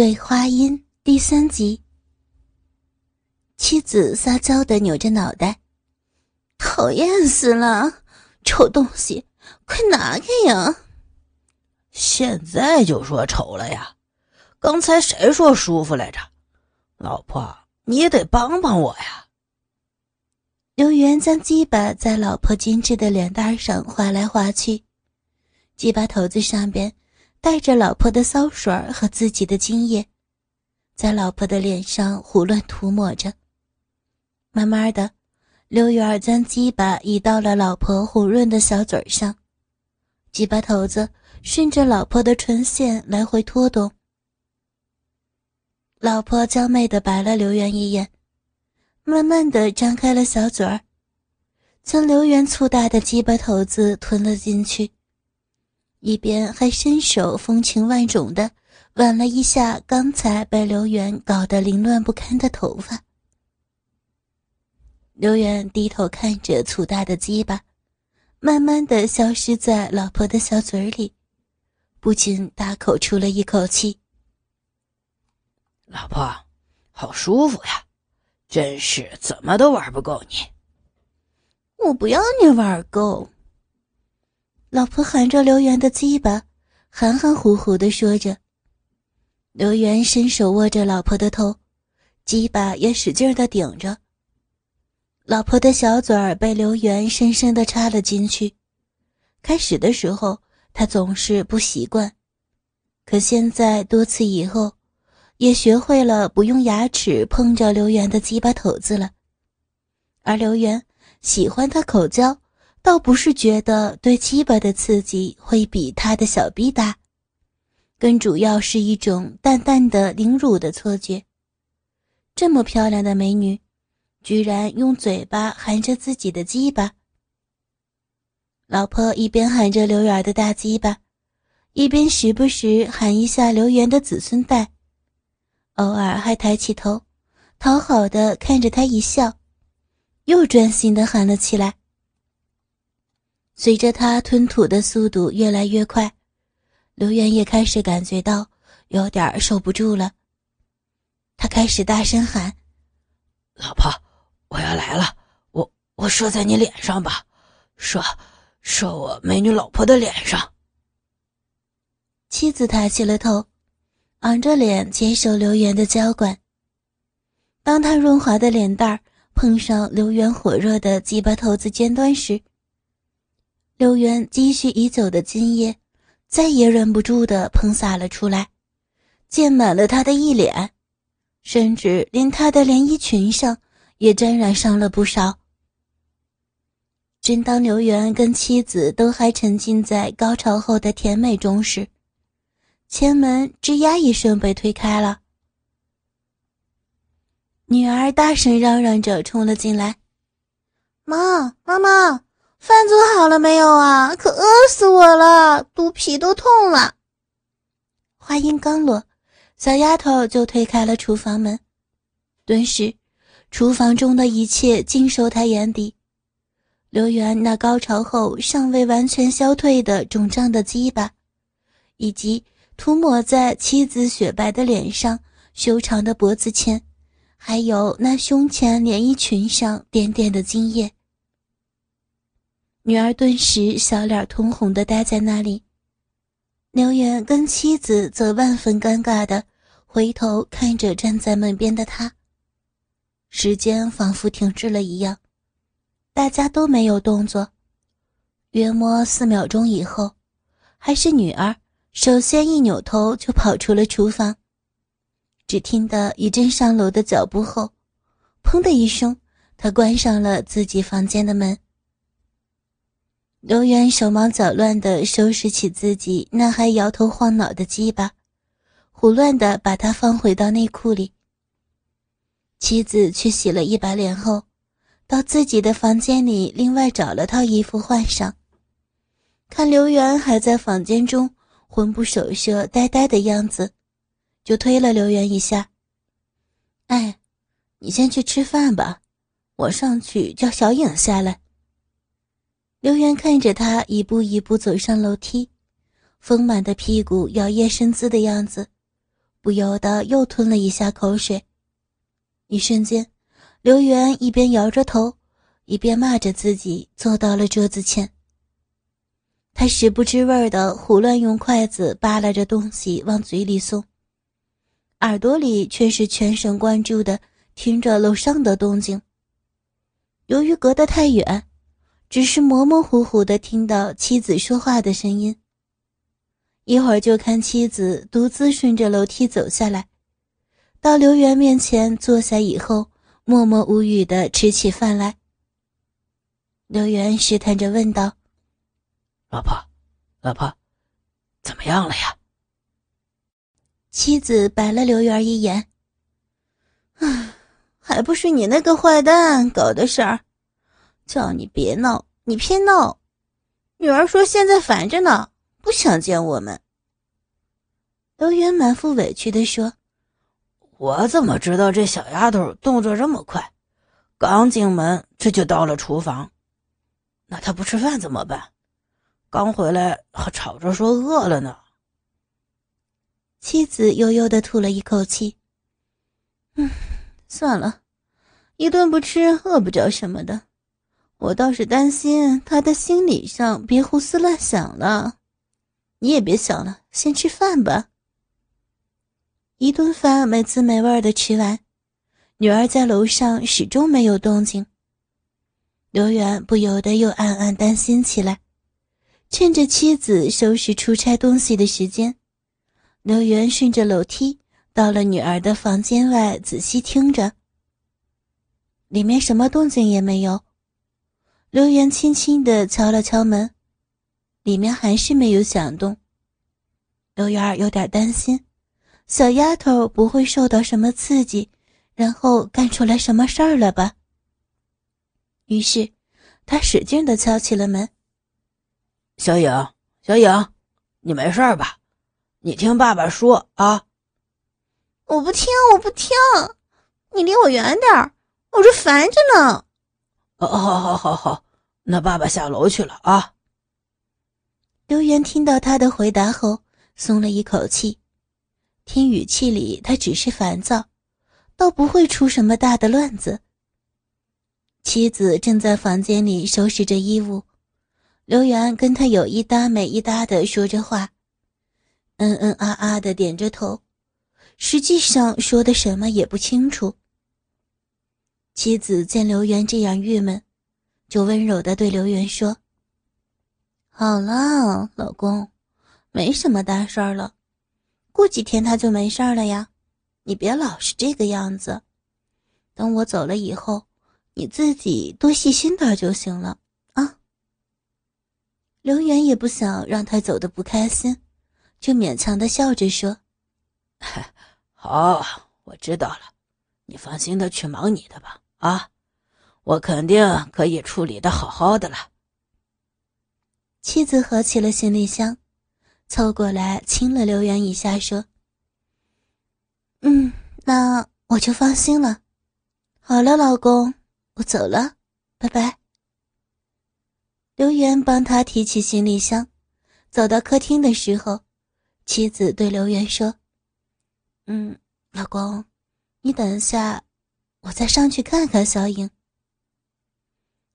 醉花阴第三集。妻子撒娇的扭着脑袋，讨厌死了！丑东西，快拿开呀！现在就说丑了呀？刚才谁说舒服来着？老婆，你也得帮帮我呀！刘元将鸡巴在老婆精致的脸蛋上划来划去，鸡巴头子上边。带着老婆的骚水和自己的精液，在老婆的脸上胡乱涂抹着。慢慢的，刘元将鸡巴移到了老婆红润的小嘴上，鸡巴头子顺着老婆的唇线来回拖动。老婆娇媚的白了刘元一眼，慢慢的张开了小嘴儿，将刘元粗大的鸡巴头子吞了进去。一边还伸手风情万种的挽了一下刚才被刘元搞得凌乱不堪的头发。刘元低头看着粗大的鸡巴，慢慢的消失在老婆的小嘴里，不禁大口出了一口气：“老婆，好舒服呀，真是怎么都玩不够你。我不要你玩够。”老婆含着刘元的鸡巴，含含糊糊的说着。刘元伸手握着老婆的头，鸡巴也使劲的顶着。老婆的小嘴儿被刘元深深的插了进去。开始的时候，他总是不习惯，可现在多次以后，也学会了不用牙齿碰着刘元的鸡巴头子了。而刘元喜欢他口交。倒不是觉得对鸡巴的刺激会比他的小逼大，更主要是一种淡淡的凌辱的错觉。这么漂亮的美女，居然用嘴巴含着自己的鸡巴。老婆一边含着刘源的大鸡巴，一边时不时含一下刘源的子孙带，偶尔还抬起头，讨好的看着他一笑，又专心的含了起来。随着他吞吐的速度越来越快，刘元也开始感觉到有点受不住了。他开始大声喊：“老婆，我要来了！我我射在你脸上吧，射，射我美女老婆的脸上。”妻子抬起了头，昂着脸接受刘元的浇灌。当他润滑的脸蛋碰上刘元火热的鸡巴头子尖端时，刘元积蓄已久的精液，再也忍不住的喷洒了出来，溅满了他的一脸，甚至连他的连衣裙上也沾染上了不少。正当刘元跟妻子都还沉浸在高潮后的甜美中时，前门吱呀一声被推开了，女儿大声嚷嚷着冲了进来：“妈，妈妈！”饭做好了没有啊？可饿死我了，肚皮都痛了。话音刚落，小丫头就推开了厨房门，顿时，厨房中的一切尽收她眼底。刘元那高潮后尚未完全消退的肿胀的鸡巴，以及涂抹在妻子雪白的脸上、修长的脖子前，还有那胸前连衣裙上点点的精液。女儿顿时小脸通红的呆在那里，刘远跟妻子则万分尴尬的回头看着站在门边的他。时间仿佛停滞了一样，大家都没有动作。约摸四秒钟以后，还是女儿首先一扭头就跑出了厨房。只听得一阵上楼的脚步后，砰的一声，她关上了自己房间的门。刘元手忙脚乱地收拾起自己那还摇头晃脑的鸡巴，胡乱地把它放回到内裤里。妻子去洗了一把脸后，到自己的房间里另外找了套衣服换上。看刘元还在房间中魂不守舍、呆呆的样子，就推了刘元一下：“哎，你先去吃饭吧，我上去叫小影下来。”刘元看着他一步一步走上楼梯，丰满的屁股摇曳身姿的样子，不由得又吞了一下口水。一瞬间，刘元一边摇着头，一边骂着自己，坐到了桌子前。他食不知味的胡乱用筷子扒拉着东西往嘴里送，耳朵里却是全神贯注的听着楼上的动静。由于隔得太远，只是模模糊糊的听到妻子说话的声音。一会儿就看妻子独自顺着楼梯走下来，到刘元面前坐下以后，默默无语的吃起饭来。刘元试探着问道。老婆，老婆，怎么样了呀？妻子白了刘元一眼。啊，还不是你那个坏蛋搞的事儿，叫你别闹，你偏闹。女儿说现在烦着呢，不想见我们。刘元满腹委屈的说：“我怎么知道这小丫头动作这么快？刚进门这就到了厨房，那她不吃饭怎么办？”刚回来还吵着说饿了呢。妻子悠悠的吐了一口气，嗯，算了，一顿不吃饿不着什么的。我倒是担心他的心理上别胡思乱想了。你也别想了，先吃饭吧。一顿饭没滋没味的吃完，女儿在楼上始终没有动静。刘远不由得又暗暗担心起来。趁着妻子收拾出差东西的时间，刘元顺着楼梯到了女儿的房间外，仔细听着。里面什么动静也没有。刘元轻轻的敲了敲门，里面还是没有响动。刘元有点担心，小丫头不会受到什么刺激，然后干出来什么事儿了吧？于是，他使劲的敲起了门。小影，小影，你没事吧？你听爸爸说啊！我不听，我不听，你离我远点儿，我这烦着呢。哦，好，好，好，好，那爸爸下楼去了啊。刘元听到他的回答后，松了一口气，听语气里他只是烦躁，倒不会出什么大的乱子。妻子正在房间里收拾着衣物。刘元跟他有一搭没一搭的说着话，嗯嗯啊啊的点着头，实际上说的什么也不清楚。妻子见刘元这样郁闷，就温柔的对刘元说：“好了，老公，没什么大事儿了，过几天他就没事了呀，你别老是这个样子。等我走了以后，你自己多细心点就行了啊。”刘元也不想让他走的不开心，就勉强的笑着说：“ 好，我知道了，你放心的去忙你的吧。啊，我肯定可以处理的好好的了。”妻子合起了行李箱，凑过来亲了刘元一下，说：“嗯，那我就放心了。好了，老公，我走了，拜拜。”刘元帮他提起行李箱，走到客厅的时候，妻子对刘元说：“嗯，老公，你等一下，我再上去看看小影。”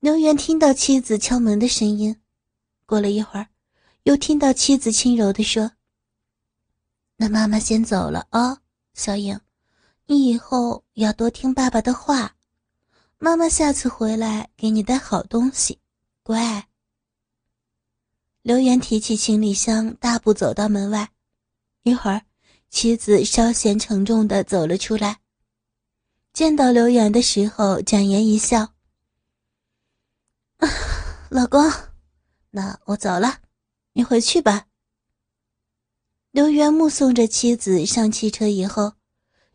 刘元听到妻子敲门的声音，过了一会儿，又听到妻子轻柔地说：“那妈妈先走了啊，小影，你以后要多听爸爸的话，妈妈下次回来给你带好东西。”乖。刘元提起行李箱，大步走到门外。一会儿，妻子稍显沉重的走了出来。见到刘元的时候，展颜一笑：“ 老公，那我走了，你回去吧。”刘元目送着妻子上汽车以后，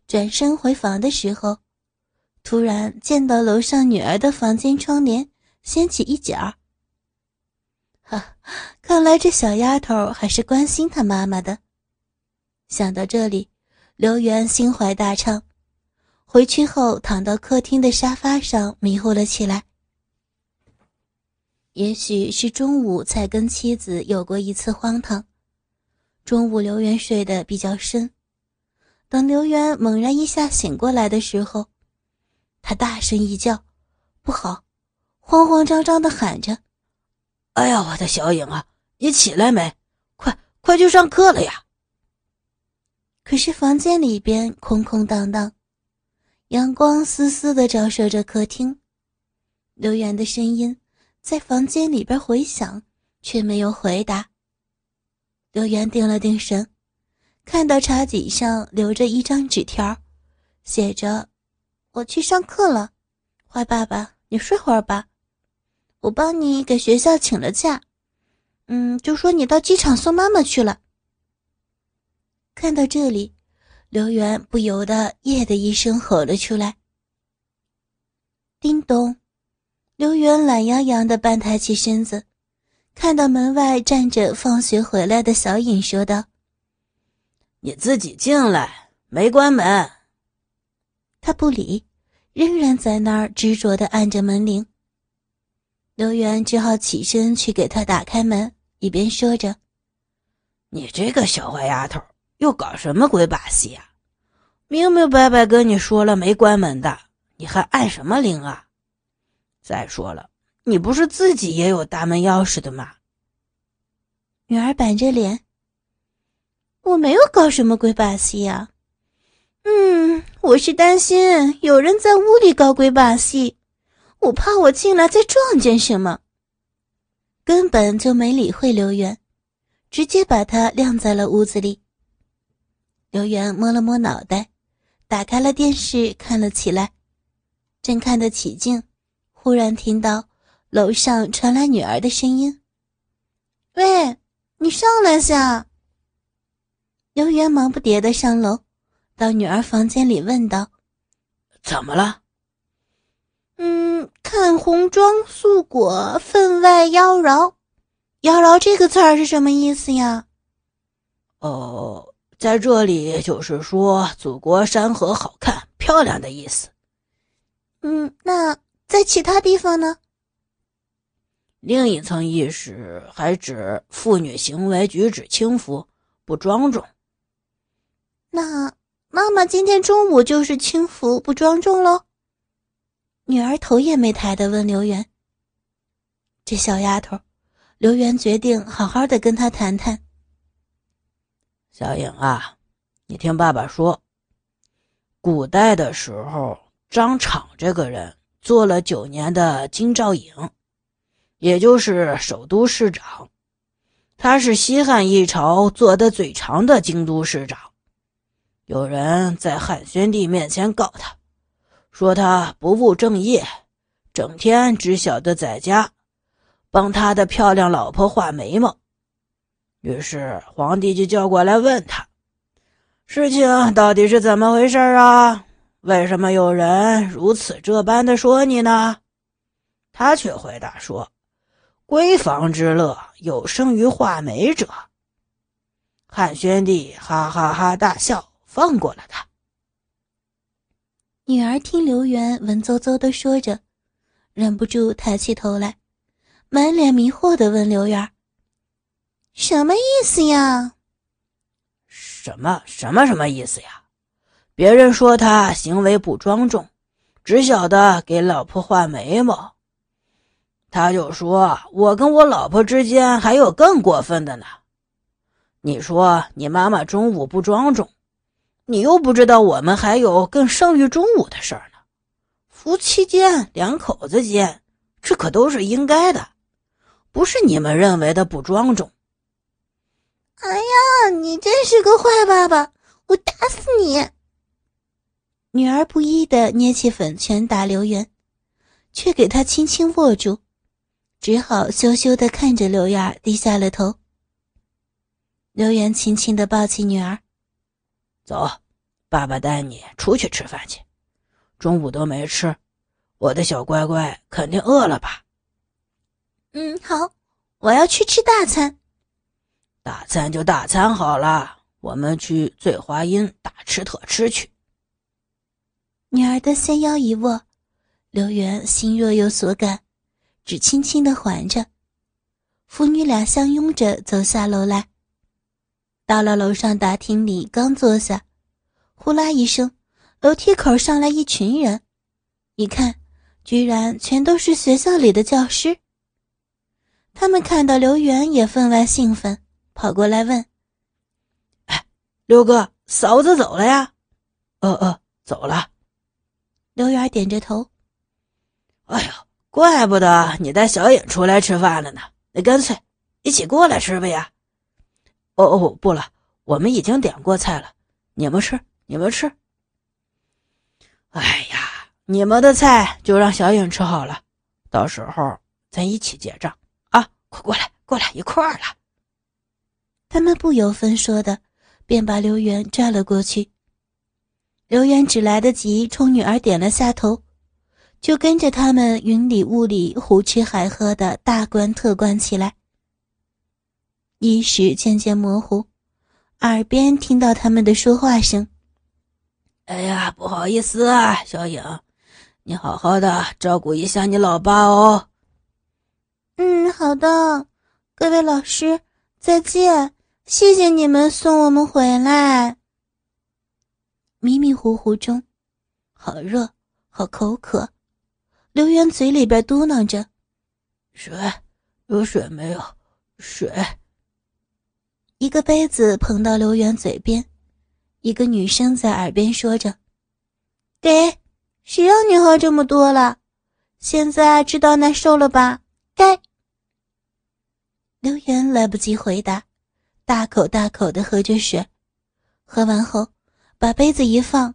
转身回房的时候，突然见到楼上女儿的房间窗帘掀起一角。哈，看来这小丫头还是关心她妈妈的。想到这里，刘元心怀大畅。回去后，躺到客厅的沙发上，迷糊了起来。也许是中午才跟妻子有过一次荒唐。中午，刘元睡得比较深，等刘元猛然一下醒过来的时候，他大声一叫：“不好！”慌慌张张的喊着：“哎呀，我的小影啊，你起来没？快快去上课了呀！”可是房间里边空空荡荡，阳光丝丝的照射着客厅，刘元的声音在房间里边回响，却没有回答。刘元定了定神。看到茶几上留着一张纸条，写着：“我去上课了，坏爸爸，你睡会儿吧，我帮你给学校请了假，嗯，就说你到机场送妈妈去了。”看到这里，刘元不由得“耶”的一声吼了出来。叮咚，刘元懒洋洋的半抬起身子，看到门外站着放学回来的小颖，说道。你自己进来，没关门。他不理，仍然在那儿执着的按着门铃。刘元只好起身去给他打开门，一边说着：“你这个小坏丫头，又搞什么鬼把戏呀？明明白白跟你说了没关门的，你还按什么铃啊？再说了，你不是自己也有大门钥匙的吗？”女儿板着脸。我没有搞什么鬼把戏呀，嗯，我是担心有人在屋里搞鬼把戏，我怕我进来再撞见什么，根本就没理会刘元，直接把他晾在了屋子里。刘元摸了摸脑袋，打开了电视看了起来，正看得起劲，忽然听到楼上传来女儿的声音：“喂，你上来下。”刘元忙不迭的上楼，到女儿房间里问道：“怎么了？”“嗯，看红妆素裹，分外妖娆。妖娆这个词儿是什么意思呀？”“哦，在这里就是说祖国山河好看漂亮的意思。”“嗯，那在其他地方呢？”“另一层意思还指妇女行为举止轻浮，不庄重。”那妈妈今天中午就是轻浮不庄重喽。女儿头也没抬的问刘元：“这小丫头。”刘元决定好好的跟她谈谈。小颖啊，你听爸爸说，古代的时候，张敞这个人做了九年的京兆尹，也就是首都市长，他是西汉一朝做的最长的京都市长。有人在汉宣帝面前告他，说他不务正业，整天只晓得在家帮他的漂亮老婆画眉毛。于是皇帝就叫过来问他，事情到底是怎么回事啊？为什么有人如此这般的说你呢？他却回答说：“闺房之乐，有生于画眉者。”汉宣帝哈哈哈大笑。放过了他。女儿听刘元文绉绉的说着，忍不住抬起头来，满脸迷惑的问刘元：“什么意思呀？”“什么什么什么意思呀？别人说他行为不庄重，只晓得给老婆画眉毛，他就说我跟我老婆之间还有更过分的呢。你说你妈妈中午不庄重。”你又不知道，我们还有更胜于中午的事儿呢。夫妻间、两口子间，这可都是应该的，不是你们认为的不庄重。哎呀，你真是个坏爸爸！我打死你！女儿不依的捏起粉拳打刘元，却给他轻轻握住，只好羞羞的看着刘燕低下了头。刘元轻轻的抱起女儿。走，爸爸带你出去吃饭去。中午都没吃，我的小乖乖肯定饿了吧？嗯，好，我要去吃大餐。大餐就大餐好了，我们去醉花阴大吃特吃去。女儿的纤腰一握，刘元心若有所感，只轻轻的环着，父女俩相拥着走下楼来。到了楼上大厅里，刚坐下，呼啦一声，楼梯口上来一群人，一看，居然全都是学校里的教师。他们看到刘元也分外兴奋，跑过来问：“哎，刘哥，嫂子走了呀？”“呃呃，走了。”刘元点着头。“哎呀，怪不得你带小颖出来吃饭了呢。那干脆一起过来吃吧呀？”“哦哦，不了，我们已经点过菜了，你们吃，你们吃。”“哎呀，你们的菜就让小颖吃好了，到时候咱一起结账啊。”快过来，过来一块儿了。他们不由分说的，便把刘元拽了过去。刘元只来得及冲女儿点了下头，就跟着他们云里雾里、胡吃海喝的大观特观起来。意识渐渐模糊，耳边听到他们的说话声：“哎呀，不好意思啊，小颖，你好好的照顾一下你老爸哦。”嗯，好的，各位老师，再见！谢谢你们送我们回来。迷迷糊糊中，好热，好口渴。刘元嘴里边嘟囔着：“水，有水没有？水。”一个杯子捧到刘元嘴边，一个女生在耳边说着：“给，谁让你喝这么多了？现在知道难受了吧？”该。刘元来不及回答，大口大口的喝着水，喝完后，把杯子一放，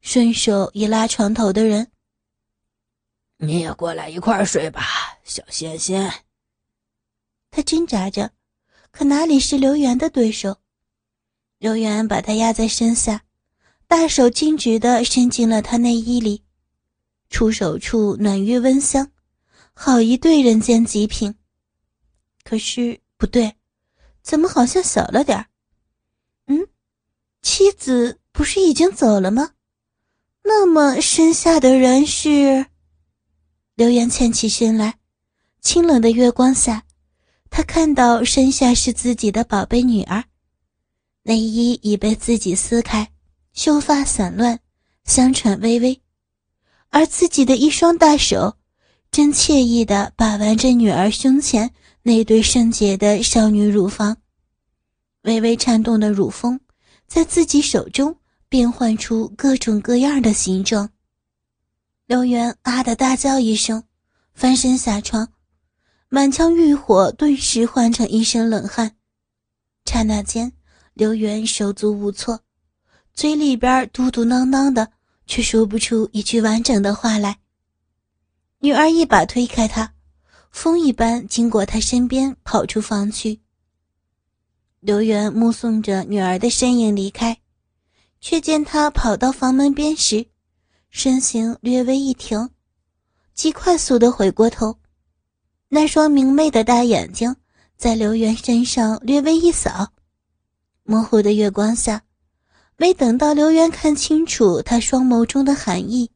顺手一拉床头的人：“你也过来一块睡吧，小仙仙。”他挣扎着，可哪里是刘源的对手？刘源把他压在身下，大手径直的伸进了他内衣里，触手处暖玉温香。好一对人间极品，可是不对，怎么好像小了点嗯，妻子不是已经走了吗？那么身下的人是？刘元欠起身来，清冷的月光下，他看到身下是自己的宝贝女儿，内衣已被自己撕开，秀发散乱，香喘微微，而自己的一双大手。真惬意地把玩着女儿胸前那对圣洁的少女乳房，微微颤动的乳峰在自己手中变换出各种各样的形状。刘元啊的大叫一声，翻身下床，满腔欲火顿时换成一身冷汗。刹那间，刘元手足无措，嘴里边嘟嘟囔囔的，却说不出一句完整的话来。女儿一把推开他，风一般经过他身边跑出房去。刘元目送着女儿的身影离开，却见他跑到房门边时，身形略微一停，极快速的回过头，那双明媚的大眼睛在刘元身上略微一扫，模糊的月光下，没等到刘元看清楚他双眸中的寒意。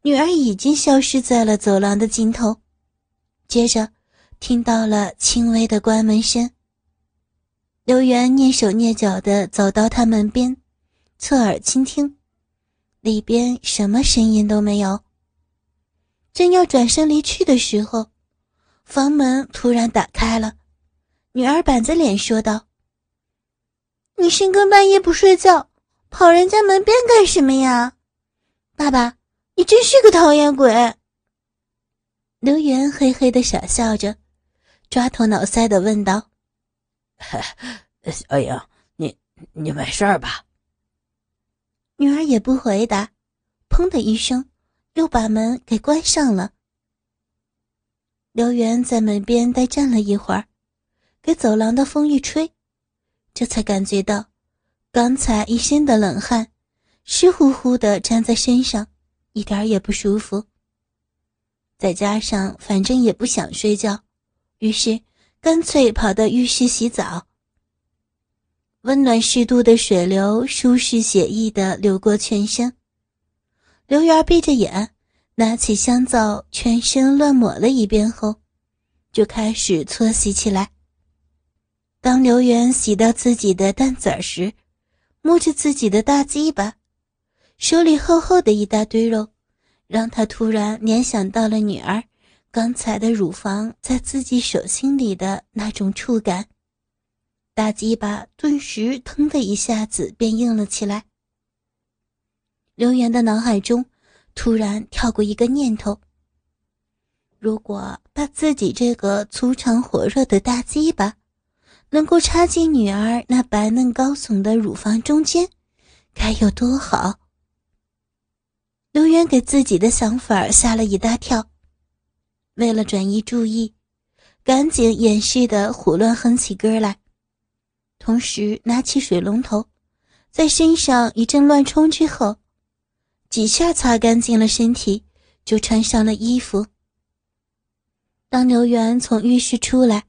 女儿已经消失在了走廊的尽头，接着听到了轻微的关门声。刘元蹑手蹑脚地走到他门边，侧耳倾听，里边什么声音都没有。正要转身离去的时候，房门突然打开了，女儿板着脸说道：“你深更半夜不睡觉，跑人家门边干什么呀，爸爸？”你真是个讨厌鬼！刘元嘿嘿的傻笑着，抓头脑腮的问道：“ 小颖，你你没事吧？”女儿也不回答，砰的一声，又把门给关上了。刘元在门边呆站了一会儿，给走廊的风一吹，这才感觉到刚才一身的冷汗，湿乎乎的粘在身上。一点也不舒服。再加上反正也不想睡觉，于是干脆跑到浴室洗澡。温暖适度的水流舒适写意的流过全身。刘媛闭着眼，拿起香皂，全身乱抹了一遍后，就开始搓洗起来。当刘媛洗到自己的蛋子儿时，摸着自己的大鸡巴，手里厚厚的一大堆肉，让他突然联想到了女儿刚才的乳房在自己手心里的那种触感，大鸡巴顿时腾的一下子变硬了起来。刘源的脑海中突然跳过一个念头：如果把自己这个粗长火热的大鸡巴。能够插进女儿那白嫩高耸的乳房中间，该有多好！刘源给自己的想法吓了一大跳，为了转移注意，赶紧掩饰的胡乱哼起歌来，同时拿起水龙头，在身上一阵乱冲之后，几下擦干净了身体，就穿上了衣服。当刘源从浴室出来，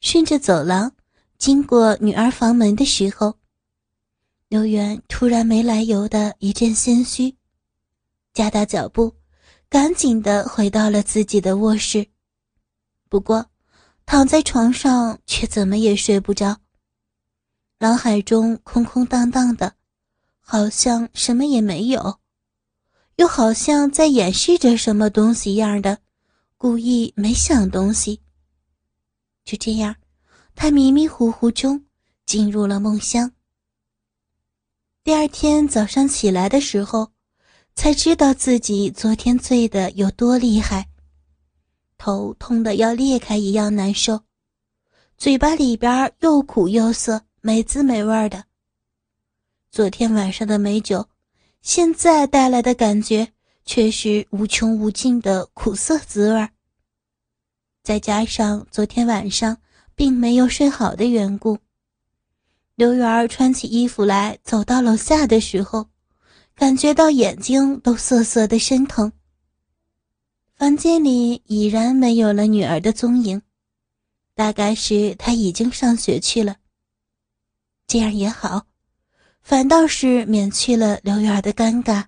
顺着走廊。经过女儿房门的时候，刘元突然没来由的一阵心虚，加大脚步，赶紧的回到了自己的卧室。不过，躺在床上却怎么也睡不着，脑海中空空荡荡的，好像什么也没有，又好像在掩饰着什么东西一样的，故意没想东西。就这样。他迷迷糊糊中进入了梦乡。第二天早上起来的时候，才知道自己昨天醉的有多厉害，头痛的要裂开一样难受，嘴巴里边又苦又涩，没滋没味的。昨天晚上的美酒，现在带来的感觉却是无穷无尽的苦涩滋味再加上昨天晚上。并没有睡好的缘故，刘媛儿穿起衣服来，走到楼下的时候，感觉到眼睛都涩涩的生疼。房间里已然没有了女儿的踪影，大概是她已经上学去了。这样也好，反倒是免去了刘媛儿的尴尬。